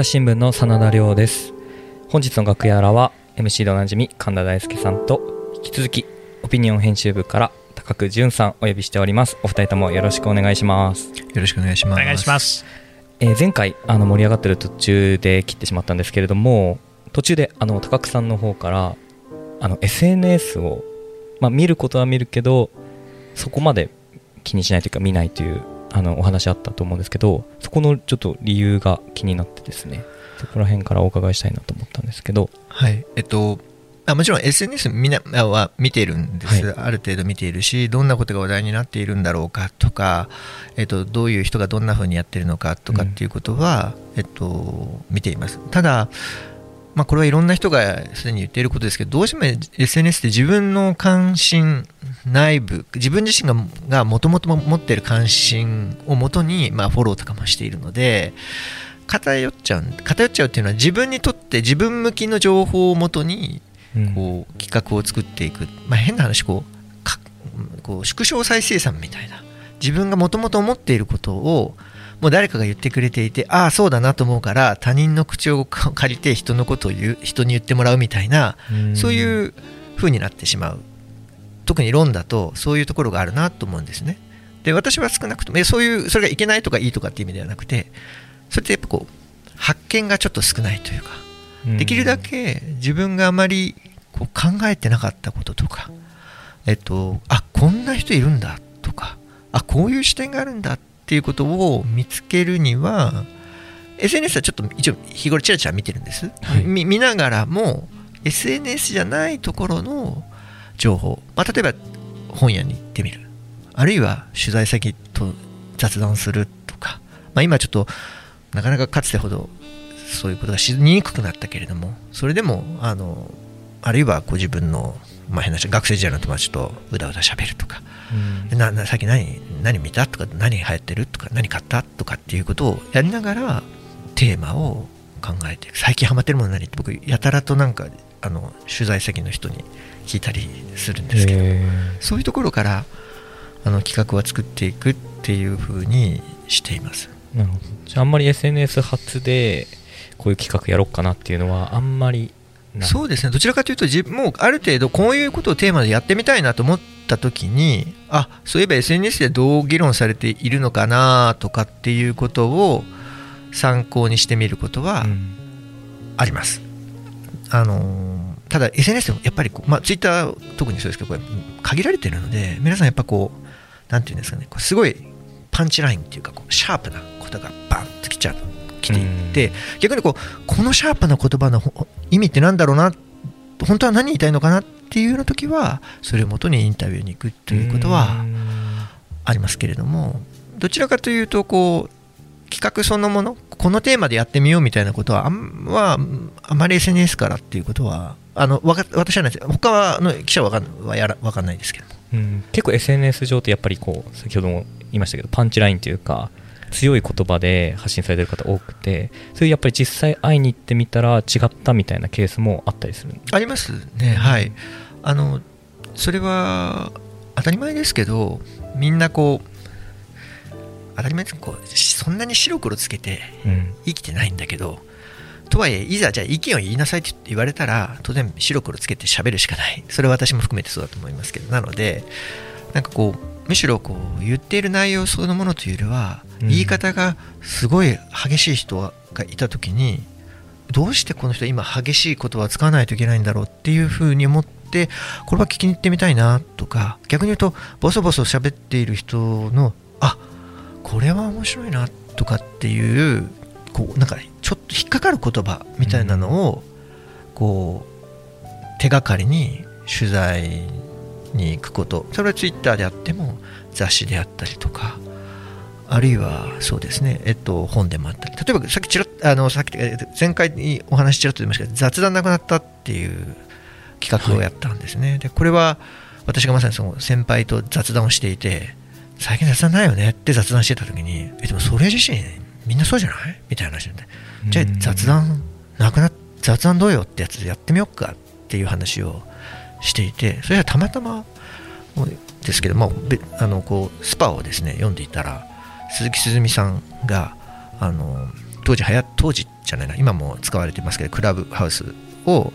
朝日新聞の真田亮です。本日の楽屋らは MC でおなじみ神田大輔さんと引き続きオピニオン編集部から高久淳さんお呼びしております。お二人ともよろしくお願いします。よろしくお願いします。お願いします。えー前回あの盛り上がってる途中で切ってしまったんですけれども途中であの高久さんの方からあの SNS を、まあ、見ることは見るけどそこまで気にしないというか見ないというあのお話あったと思うんですけどそこのちょっと理由が気になってですねそこら辺からお伺いしたいなと思ったんですけど。はい。えっとあもちろん SNS みんなは見ているんです、はある程度見ているしどんなことが話題になっているんだろうかとか、えっと、どういう人がどんな風にやってるのかとかっていうことは、えっと、見ています。ただ、まあ、これはいろんな人がすでに言っていることですけどどうしても SNS って自分の関心内部自分自身がもともと持っている関心をもとに、まあ、フォローとかもしているので偏っちゃう偏っちゃうっていうのは自分にとって自分向きの情報をもとにうん。こう企画を作っていく、まあ、変な話こうかこう縮小再生産みたいな。自分がもともと思っていることをもう誰かが言ってくれていてああそうだなと思うから他人の口を借りて人のことを言う人に言ってもらうみたいなそういう風になってしまう特に論だとそういうところがあるなと思うんですね。で私は少なくともえそういうそれがいけないとかいいとかっていう意味ではなくてそれってやっぱこう発見がちょっと少ないというかできるだけ自分があまりこう考えてなかったこととか、えっと、あこんな人いるんだとかあこういう視点があるんだっていうことを見つけるには SNS はちょっと一応日頃チラチラ見てるんです、はい。み見ながらも SNS じゃないところの情報、まあ、例えば本屋に行ってみる。あるいは取材先と雑談するとか、まあ、今ちょっとなかなかかつてほどそういうことがしにくくなったけれどもそれでもあのあるいはご自分の、まあ、変な話学生時代の友達とうだうだしゃべるとか。うん。ななさっき何何見たとか何流行ってるとか何買ったとかっていうことをやりながらテーマを考えて最近ハマってるもの何って僕やたらとなんかあの取材先の人に聞いたりするんですけどへそういうところからあの企画は作っていくっていうふうにしています。ーなるほど。じゃああんまり SNS 発でこういう企画やろうかなっていうのはあんまりそうですね。どちらかというと自分もうある程度こういうことをテーマでやってみたいなと思った時にあそういえば SNS でどう議論されているのかなとかっていうことを参考にしてみることはうん。あります。あのーただ SNS でもやっぱりこう、まあ、Twitter 特にそうですけどこれ限られてるので皆さんやっぱこうなんていうんですかねこうすごいパンチラインっていうかこうシャープなことがバンときちゃう来ていって逆にこうこのシャープな言葉のほ意味ってなんだろうな本当は何言いたいのかなっていうような時はそれをもとにインタビューに行くということはありますけれどもどちらかというとこう企画そのものこのテーマでやってみようみたいなことはあんはあまり SNS からっていうことはあのわか私はないです。他はあの記者はわかんはやらわかんないですけど。もうん、結構 SNS 上ってやっぱりこう先ほども言いましたけどパンチラインというか強い言葉で発信されてる方多くてそれやっぱり実際会いに行ってみたら違ったみたいなケースもあったりするありますね。はい。あのそれは当たり前ですけどみんなこう当たり前です。こうそんなに白黒つけてうん。生きてないんだけどとはいえいざじゃあ意見を言いなさいって言われたら当然白黒つけて喋るしかない。それは私も含めてそうだと思いますけど。なのでなんかこうむしろこう言っている内容そのものというよりは、うん。言い方がすごい激しい人がいた時にどうしてこの人今激しい言葉を使わないといけないんだろうっていうふうに思ってこれは聞きに行ってみたいなとか逆に言うとボソボソ喋っている人のあこれは面白いなとかっていうこうなんかちょっと引っかかる言葉みたいなのをこう手がかりに取材に行くこと。それはツイッターであっても雑誌であったりとかあるいはそうですね、えっと、本でもあったり。例えばさっきちらっあのさっきえ前回にお話ちらっと出ましたけど雑談なくなったっていう企画をやったんですね、でこれは私がまさにその先輩と雑談をしていて最近雑談ないよねって雑談してた時にえでもそれ自身みんなそうじゃない？みたいな話になってじゃあ雑談なくなっ雑談どうよってやつでやってみようかっていう話をしていてそれはたまたまですけど、まあ、べあのこうスパをですね読んでいたら鈴木すずみさんがあの当時はや当時じゃないな今も使われてますけどクラブハウスを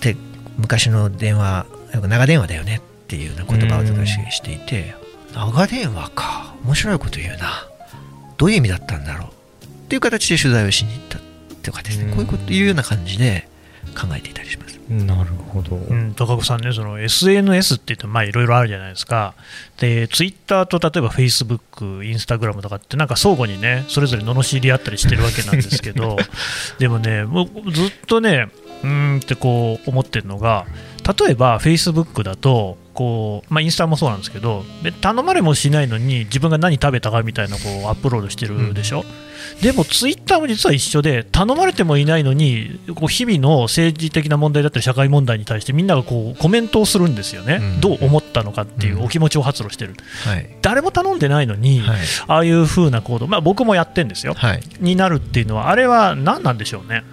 で昔の電話長電話だよねっていうような言葉を使していて長電話か。面白いこと言うな。どういう意味だったんだろう。っていう形で取材をしに行ったとかですね。こういうこというような感じで考えていたりします。なるほど、うん、高子さんね、その SNS って言ってまあいろいろあるじゃないですか、でツイッターと例えばフェイスブック、インスタグラムとかって、なんか相互にね、それぞれ罵り合ったりしてるわけなんですけど、でもね、もうずっとね、うんってこう思ってるのが、例えばフェイスブックだと、こうまあ、インスタもそうなんですけど頼まれもしないのに自分が何食べたかみたいなこうアップロードしてるでしょ、うん、でもツイッターも実は一緒で頼まれてもいないのにこう日々の政治的な問題だったり社会問題に対してみんながこうコメントをするんですよね、うん、どう思ったのかっていうお気持ちを発露してる、うんはい、誰も頼んでないのに、はい、ああいう風な行動、まあ、僕もやってるんですよ、はい、になるっていうのはあれは何なんでしょうね？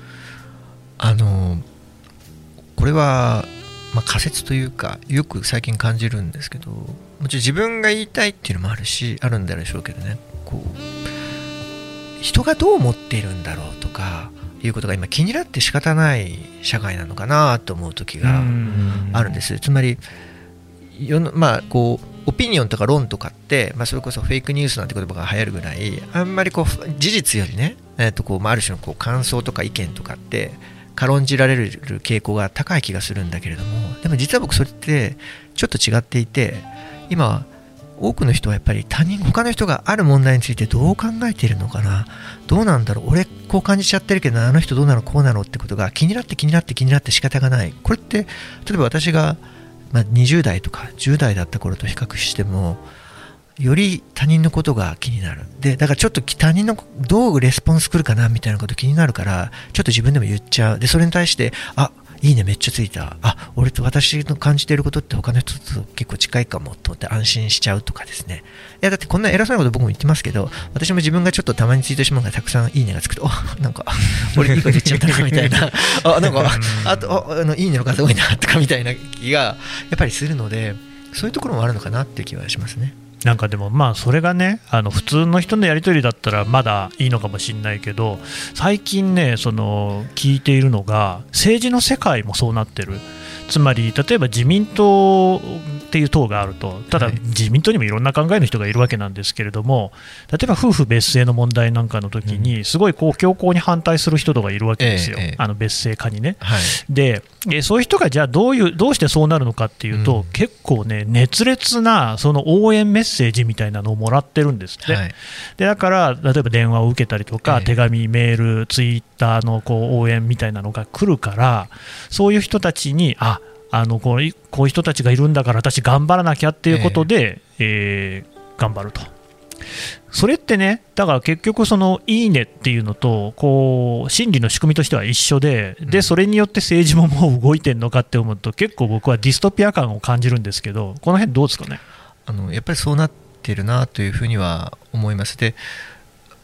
あのこれはまあ、仮説というかよく最近感じるんですけどもちろん自分が言いたいっていうのもあるしあるんでしょうけどね。こう人がどう思っているんだろうとかいうことが今気になって仕方ない社会なのかなと思う時があるんです。つまり世のまあこうオピニオンとか論とかって、まあ、それこそフェイクニュースなんて言葉が流行るぐらいあんまりこう事実よりね、えーとこうまあ、ある種のこう感想とか意見とかって軽んじられる傾向が高い気がするんだけれどもでも実は僕それってちょっと違っていて今多くの人はやっぱり他人他の人がある問題についてどう考えているのかなどうなんだろう俺こう感じちゃってるけどあの人どうなのこうなのってことが気になって気になって気になって仕方がない。これって例えば私が、ま20代とか10代だった頃と比較してもより他人のことが気になる。で、だからちょっと他人のどうレスポンス来るかなみたいなこと気になるから、ちょっと自分でも言っちゃう。で、それに対して、あ、いいね、めっちゃついた。あ、俺と私の感じていることって他の人と結構近いかもと思って安心しちゃうとかですね。いや、だってこんな偉そうなこと僕も言ってますけど、私も自分がちょっとたまにツイートしまうがたくさんいいねがつくと、あ、なんか、俺いいこと言っちゃったな、みたいな。あ、なんか、あと、あのいいねの数多いな、とかみたいな気が、やっぱりするので、そういうところもあるのかなっていう気はしますね。なんかでもまあそれがねあの普通の人のやり取りだったらまだいいのかもしれないけど最近ねその聞いているのが政治の世界もそうなってる。つまり例えば自民党っていう党があると、ただ自民党にもいろんな考えの人がいるわけなんですけれども、例えば夫婦別姓の問題なんかの時に、すごいこう強硬に反対する人とかいるわけですよ、あの別姓化にね。はい、でそういう人がじゃあどういうどうしてそうなるのかっていうと、うん、結構ね、熱烈なその応援メッセージみたいなのをもらってるんですって、はい、でだから例えば電話を受けたりとか、手紙、メール、ツイッターのこう応援みたいなのが来るから、そういう人たちに、ああのこうこういう人たちがいるんだから私頑張らなきゃっていうことで、えー、えー、頑張ると。それってね、だから結局、そのいいねっていうのと、こう心理の仕組みとしては一緒で、でそれによって政治ももう動いてるのかって思うと、結構僕はディストピア感を感じるんですけど、この辺どうですかね？あのやっぱりそうなってるなというふうには思います。で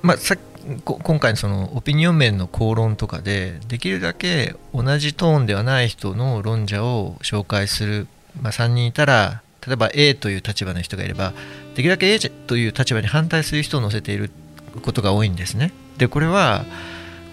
まあ、さ今回のそのオピニオン面の口論とかでできるだけ同じトーンではない人の論者を紹介する、まあ、3人いたら例えば A という立場の人がいればできるだけ A という立場に反対する人を乗せていることが多いんですね。でこれは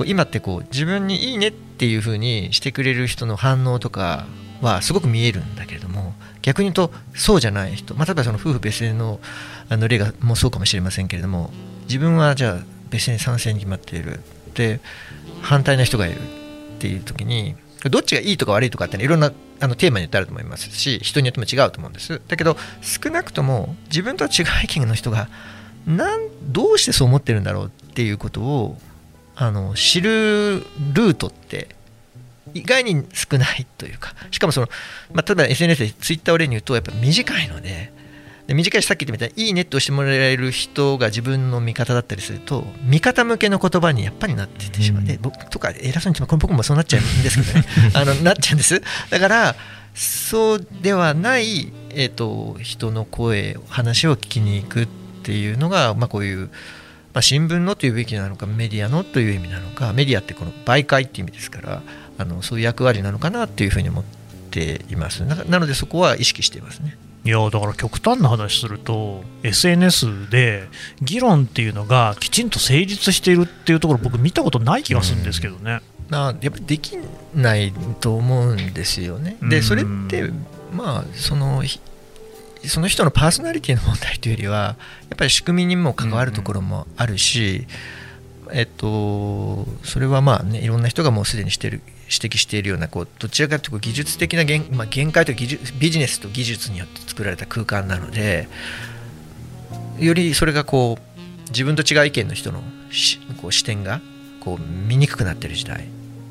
今ってこう自分にいいねっていうふうにしてくれる人の反応とかはすごく見えるんだけれども逆に言うとそうじゃない人、まあ、例えばその夫婦別姓のあの例がもうそうかもしれませんけれども自分はじゃあ別に賛成に決まっている。で反対な人がいる。っていう時にどっちがいいとか悪いとかって、ね、いろんなあのテーマによってあると思いますし人によっても違うと思うんです。だけど少なくとも自分とは違う意見の人がなんどうしてそう思ってるんだろうっていうことをあの知るルートって意外に少ないというか。しかもその、まあ、例えば SNS でツイッターを例に言うとやっぱ短いのでで短いしさっき言ったみたいにいいねって押してもらえる人が自分の味方だったりすると味方向けの言葉にやっぱりなっていってしまう、で僕とか偉そうに僕もそうなっちゃうんですけどね。あのなっちゃうんです。だからそうではない、えーと、人の声話を聞きに行くっていうのが、まあ、こういう、まあ、新聞のというべきなのかメディアのという意味なのかメディアってこの媒介っていう意味ですからあのそういう役割なのかなっていうふうに思っています。なのでそこは意識していますね。いやだから極端な話すると SNS で議論っていうのがきちんと成立しているっていうところ僕見たことない気がするんですけどね。なやっぱできないと思うんですよね。でそれってまあそのその人のパーソナリティの問題というよりはやっぱり仕組みにも関わるところもあるし、えっと、それはまあねいろんな人がもうすでにしてる指摘しているようなこうどちらかというと技術的な限,、まあ、限界と技術ビジネスと技術によって作られた空間なのでよりそれがこう自分と違う意見の人のこう視点がこう見にくくなってる時代。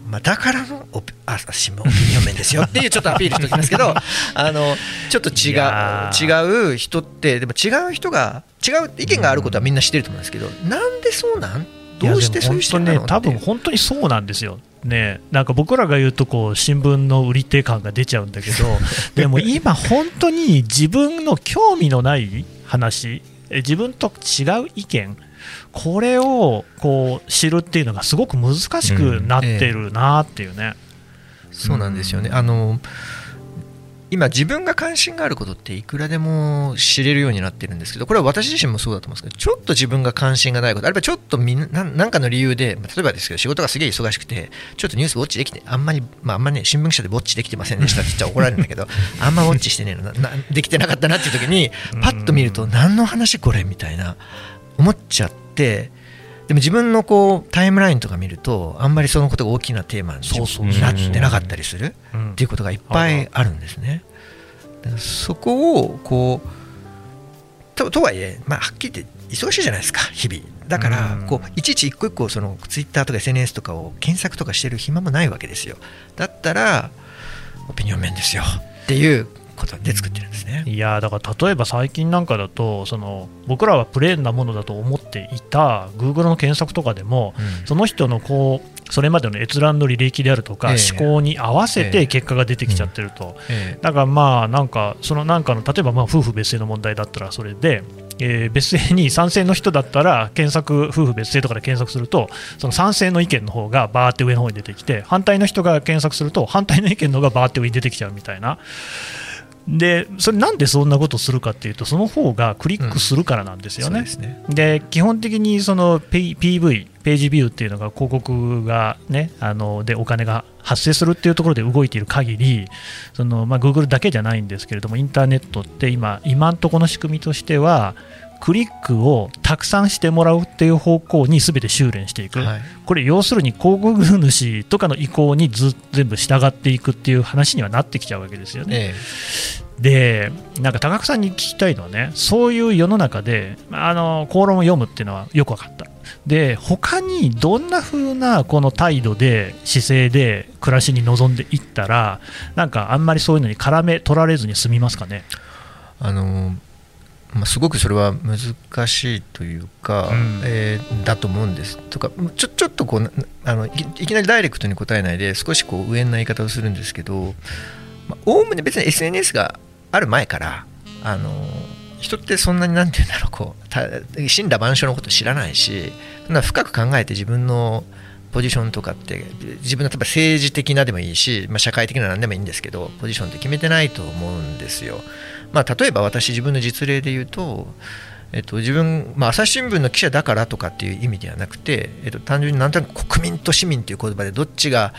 まあ、だからのオピあ新聞オピニオン面ですよっていうちょっとアピールしておきますけど あのちょっと違う違う人ってでも違う人が違う意見があることはみんな知ってると思うんですけどなんでそうなん？どうしてそういう人なのね多分本当にそうなんですよね、なんか僕らが言うとこう新聞の売り手感が出ちゃうんだけど でも今、本当に自分の興味のない話自分と違う意見これをこう知るっていうのがすごく難しくなってるなっていうね、うんええ、そうなんですよね、あの今自分が関心があることっていくらでも知れるようになってるんですけどこれは私自身もそうだと思うんですけどちょっと自分が関心がないことあるいはちょっとみんな何かの理由で例えばですけど仕事がすげえ忙しくてちょっとニュースウォッチできてあんまり、まあ、あんまりね新聞記者でウォッチできてませんでしたって言っちゃ 怒られるんだけどあんまウォッチしてねえのなできてなかったなっていう時にパッと見ると何の話これみたいな思っちゃってでも自分のこうタイムラインとか見るとあんまりそのことが大きなテーマになってなかったりするっていうことがいっぱいあるんですね。そこをこうととはいえ、まあ、はっきり言って忙しいじゃないですか日々。だからこういちいち一個一個そのツイッターとか SNS とかを検索とかしてる暇もないわけですよ。だったらオピニオン面ですよ。っていうことで作ってるんですね。いやだから例えば最近なんかだとその僕らはプレーンなものだと思っていた Google の検索とかでも、うん、その人のこうそれまでの閲覧の履歴であるとか、思考に合わせて結果が出てきちゃってると、だからまあなんかそのなんかの例えばまあ夫婦別姓の問題だったらそれでえー、別姓に賛成の人だったら検索夫婦別姓とかで検索するとその賛成の意見の方がバーって上の方に出てきて反対の人が検索すると反対の意見の方がバーって上に出てきちゃうみたいなでそれなんでそんなことするかっていうとその方がクリックするからなんですよね。うん、で、ね、基本的にその PV ページビューっていうのが広告がねあのでお金が発生するっていうところで動いている限りそのまあ Google だけじゃないんですけれどもインターネットって今今んとこの仕組みとしてはクリックをたくさんしてもらうっていう方向にすべて修練していく、はい、これ、要するに広告主とかの意向にず全部従っていくっていう話にはなってきちゃうわけですよね。ええ、で、なんか高久さんに聞きたいのはね、そういう世の中で、あの口論を読むっていうのはよく分かった。で他にどんな風なこの態度で姿勢で暮らしに臨んでいったらなんかあんまりそういうのに絡め取られずに済みますかね？あのまあ、すごくそれは難しいというか、うん、えー、だと思うんです。とかちょちょっとこうあのいきなりダイレクトに答えないで少しこう上の言い方をするんですけどおおむね別に SNS がある前からあの人ってそんなになんて言うんだろうこう死んだ万象のこと知らないしそんな深く考えて自分のポジションとかって自分の例えば政治的なでもいいし、まあ、社会的な何でもいいんですけどポジションって決めてないと思うんですよ。まあ、例えば私自分の実例で言うとえっと、自分、まあ、朝日新聞の記者だからとかっていう意味ではなくて、えっと、単純になんとなく国民と市民という言葉でどっちが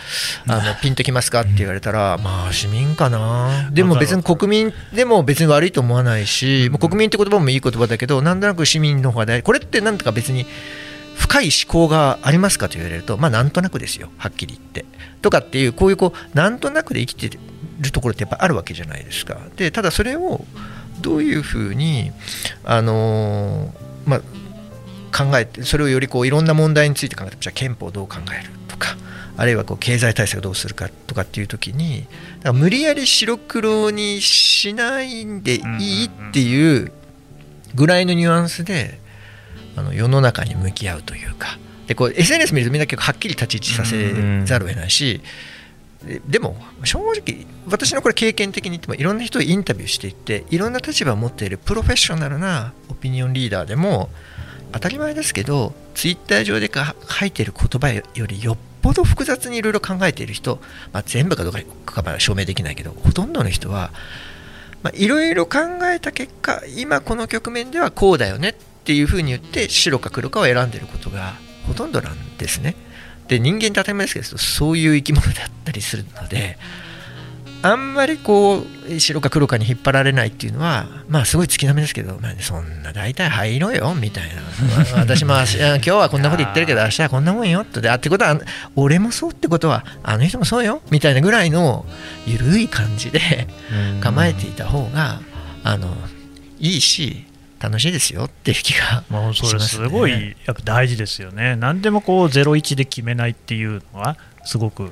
あのピンときますかって言われたら、まあ市民かな。でも別に国民でも別に悪いと思わないし、もう国民って言葉もいい言葉だけどなんとなく市民の方が大これってなんとか別に深い思考がありますかと言われるとまあなんとなくですよはっきり言って。とかっていうこういうこうなんとなくで生きてるところってやっぱあるわけじゃないですか。でただそれをどういうふうに、あのまあ、考えてそれをよりこういろんな問題について考えてじゃあ憲法をどう考えるとかあるいはこう経済対策をどうするかとかっていう時に無理やり白黒にしないんでいいっていうぐらいのニュアンスであの世の中に向き合うというかでこう SNS 見るとみんな結構はっきり立ち位置させざるを得ないし、でも正直私のこれ経験的に言ってもいろんな人をインタビューしていっていろんな立場を持っているプロフェッショナルなオピニオンリーダーでも当たり前ですけどツイッター上で書いている言葉よりよっぽど複雑にいろいろ考えている人、まあ、全部かどうかは証明できないけどほとんどの人はいろいろ考えた結果今この局面ではこうだよねっていうふうに言って白か黒かを選んでることがほとんどなんですね。で人間って当たり前ですけどそういう生き物だったりするのであんまりこう白か黒かに引っ張られないっていうのはまあすごい月並みですけど、まあ、そんな大体入ろよみたいな私も今日はこんなこと言ってるけど明日はこんなもんよってあってことは俺もそうってことはあの人もそうよみたいなぐらいの緩い感じで構えていた方があのいいし楽しいですよっていう気が、もうそれすごいやっぱ大事ですよね、何でもこう01で決めないっていうのは、すごく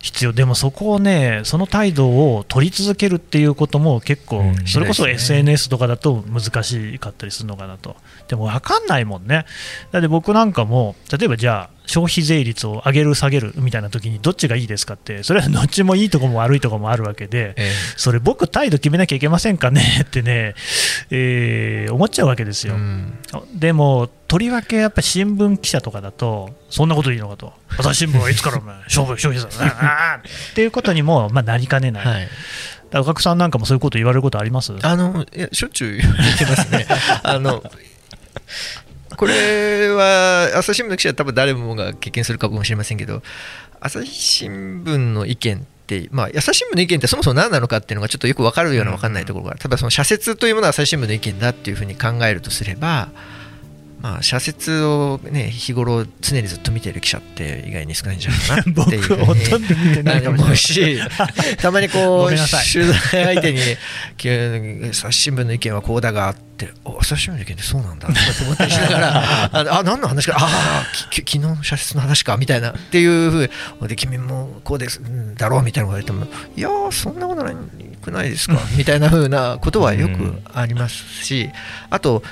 必要、でもそこをね、その態度を取り続けるっていうことも結構、それこそ SNS とかだと難しかったりするのかなと、でも分かんないもんね、だって僕なんかも、例えばじゃあ、消費税率を上げる、下げるみたいな時にどっちがいいですかって、それはどっちもいいとこも悪いとこもあるわけで、えそれ、僕、態度決めなきゃいけませんかねってね、えー、思っちゃうわけですよ。でもとりわけやっぱ新聞記者とかだと、そんなこといいのかと、朝日新聞はいつからお前、消費消費税だねっていうことにもまあなりかねない。はいさんなんかもそういうこと言われることあります？あのいやしょっちゅう言われてますね。あのこれは朝日新聞の記者は多分誰もが経験するかもしれませんけど朝日新聞の意見ってまあ、朝日新聞の意見ってそもそも何なのかっていうのがちょっとよく分かるような分かんないところがある、ただその社説というものは朝日新聞の意見だっていうふうに考えるとすれば、まあ、社説を、ね、日頃常にずっと見てる記者って意外に少ないんじゃないかなっていう。僕ほとんど見てないかもし たまにこう取材相手に朝日新聞の意見はこうだがって朝日新聞の意見ってそうなんだと思ったりしながら あ何の話かああ昨日の社説の話かみたいなっていうふうで君もこうですだろうみたいなこと言われてもいやそんなことないくないですかみたいなふうなことはよくありますしあと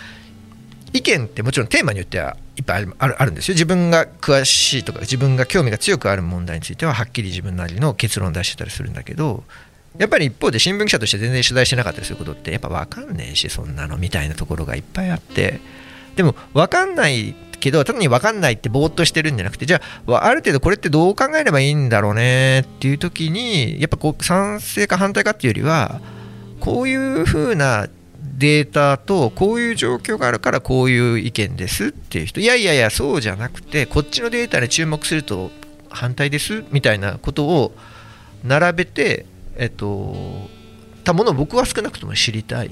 意見ってもちろんテーマによってはいっぱいあるあるんですよ。自分が詳しいとか自分が興味が強くある問題についてははっきり自分なりの結論を出してたりするんだけどやっぱり一方で新聞記者として全然取材してなかったりすることってやっぱ分かんねえしそんなのみたいなところがいっぱいあって。でも分かんないけどただに分かんないってぼーっとしてるんじゃなくてじゃあある程度これってどう考えればいいんだろうねっていう時にやっぱこう賛成か反対かっていうよりはこういうふうなデータとこういう状況があるからこういう意見ですっていう人いやいやいやそうじゃなくてこっちのデータに注目すると反対ですみたいなことを並べてえっとたものを僕は少なくとも知りたい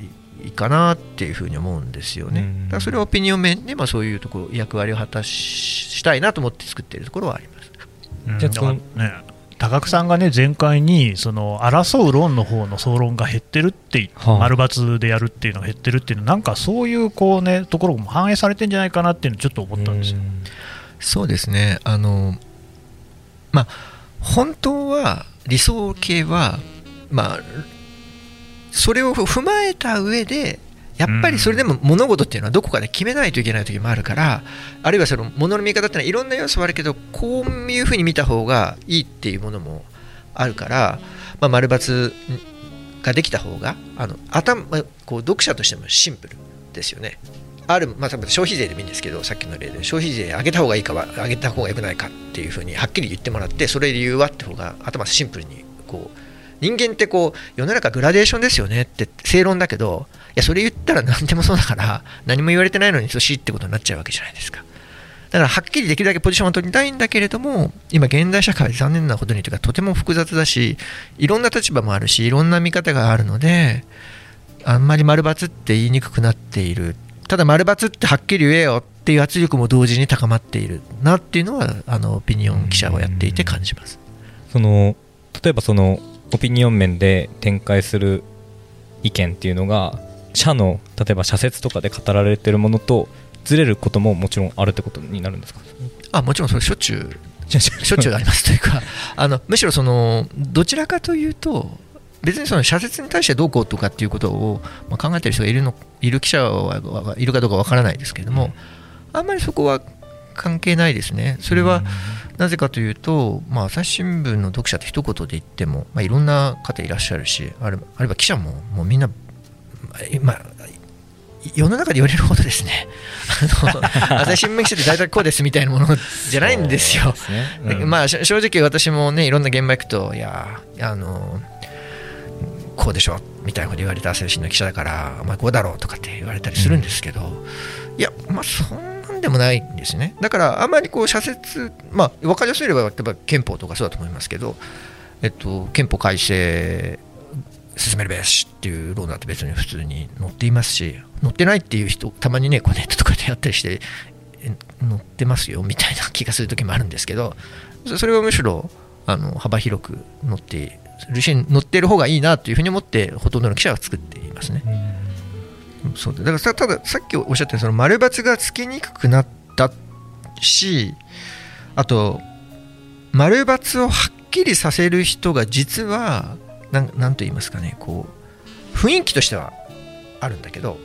かなっていうふうに思うんですよね。だからそれはオピニオン面で、まあ、そういうところ役割を果たしたいなと思って作っているところはあります。じゃあ、ね、高久さんがね前回にその争う論の方の総論が減ってるって丸抜でやるっていうのが減ってるっていうのはなんかそういうこうねところも反映されてんじゃないかなっていうのちょっと思ったんですよ。そうですね。あのまあ本当は理想系はまあそれを踏まえた上でやっぱりそれでも物事っていうのはどこかで決めないといけない時もあるからあるいはその物の見方っていうのはいろんな要素はあるけどこういうふうに見た方がいいっていうものもあるから、まあ、丸抜ができた方があの頭こう読者としてもシンプルですよね。ある、まあ、消費税でもいいんですけどさっきの例で消費税上げた方がいいかは上げた方がよくないかっていうふうにはっきり言ってもらってそれ理由はって方が頭シンプルにこう人間ってこう世の中グラデーションですよねって正論だけどやそれ言ったら何でもそうだから何も言われてないのに等しいってことになっちゃうわけじゃないですか。だからはっきりできるだけポジションを取りたいんだけれども今現代社会残念なことにというかとても複雑だしいろんな立場もあるしいろんな見方があるのであんまり丸抜って言いにくくなっている。ただ丸抜ってはっきり言えよっていう圧力も同時に高まっているなっていうのはあのオピニオン記者をやっていて感じます。その例えばそのオピニオン面で展開する意見っていうのが社の例えば社説とかで語られてるものとずれることももちろんあるってことになるんですか？あもちろんそれしょっちゅうしょっちゅう ありますというかあのむしろそのどちらかというと別にその社説に対してどうこうとかっていうことを、まあ、考えてる人がいるのいる記者はいるかどうかわからないですけれども、あんまりそこは関係ないですね。それはなぜかというと、まあ、朝日新聞の読者って一言で言っても、まあ、いろんな方いらっしゃるしあるあるいは記者ももうみんなまあ、世の中で言われるほどですね、あの朝日新聞記者って大体こうですみたいなものじゃないんですよ。すね。うん、まあ正直私もねいろんな現場行くといやあのこうでしょみたいなこと言われた朝日新の記者だからお前こうだろうとかって言われたりするんですけど、いやまあそんなんでもないんですね。だからあんまりこう社説まあ分かりやすいれば例えば憲法とかそうだと思いますけど、えっと、憲法改正進めるべしっていう論だって別に普通に載っていますし載ってないっていう人たまにねこうネットとかでやったりしてえ載ってますよみたいな気がする時もあるんですけどそそれはむしろあの幅広く載ってるし載ってる方がいいなというふうに思ってほとんどの記者は作っていますね。そうだからさたださっきおっしゃったようにその丸×がつけにくくなったしあと丸×をはっきりさせる人が実はなんなんと言いますかねこう雰囲気としてはあるんだけど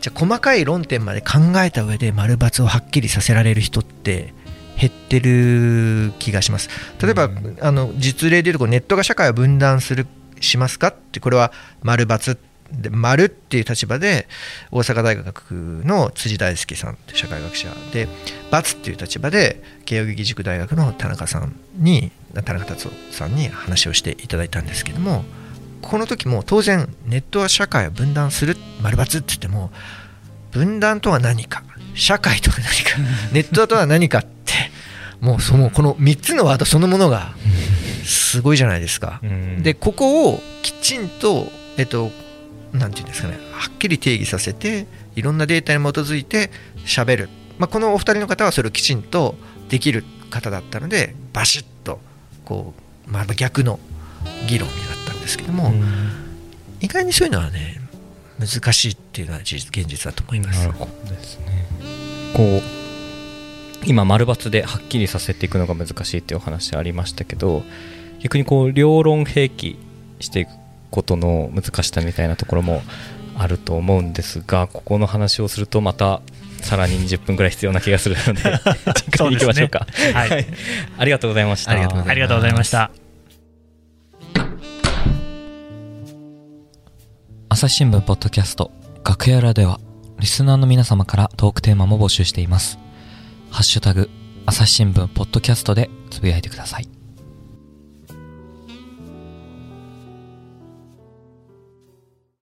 じゃあ細かい論点まで考えた上で丸×をはっきりさせられる人って減ってる気がします。例えば、あの実例でいうとこうネットが社会を分断するしますかってこれは丸×で丸っていう立場で大阪大学の辻大輔さんって社会学者で×っていう立場で慶應義塾大学の田中さんに田中達夫さんに話をしていただいたんですけどもこの時も当然ネットは社会を分断する丸×って言っても分断とは何か社会とは何か ネットとは何かってもうそのこの3つのワードそのものがすごいじゃないですか。でここをきちんと、えっと、なんていうんですかねはっきり定義させていろんなデータに基づいて喋る、まあ、このお二人の方はそれをきちんとできる方だったのでバシッとこう、まあ、逆の議論になったんですけども、意外にそういうのはね難しいっていうのは現実だと思います。なるほどですね。こう今丸抜ではっきりさせていくのが難しいっていうお話ありましたけど逆にこう両論併記していくことの難しさみたいなところもあると思うんですがここの話をするとまたさらに20分ぐらい必要な気がするので 次回に行きましょうか。はい。ありがとうございました。ありがとうございます。ありがとうございました。朝日新聞ポッドキャスト楽屋裏ではリスナーの皆様からトークテーマも募集しています。ハッシュタグ朝日新聞ポッドキャストでつぶやいてください。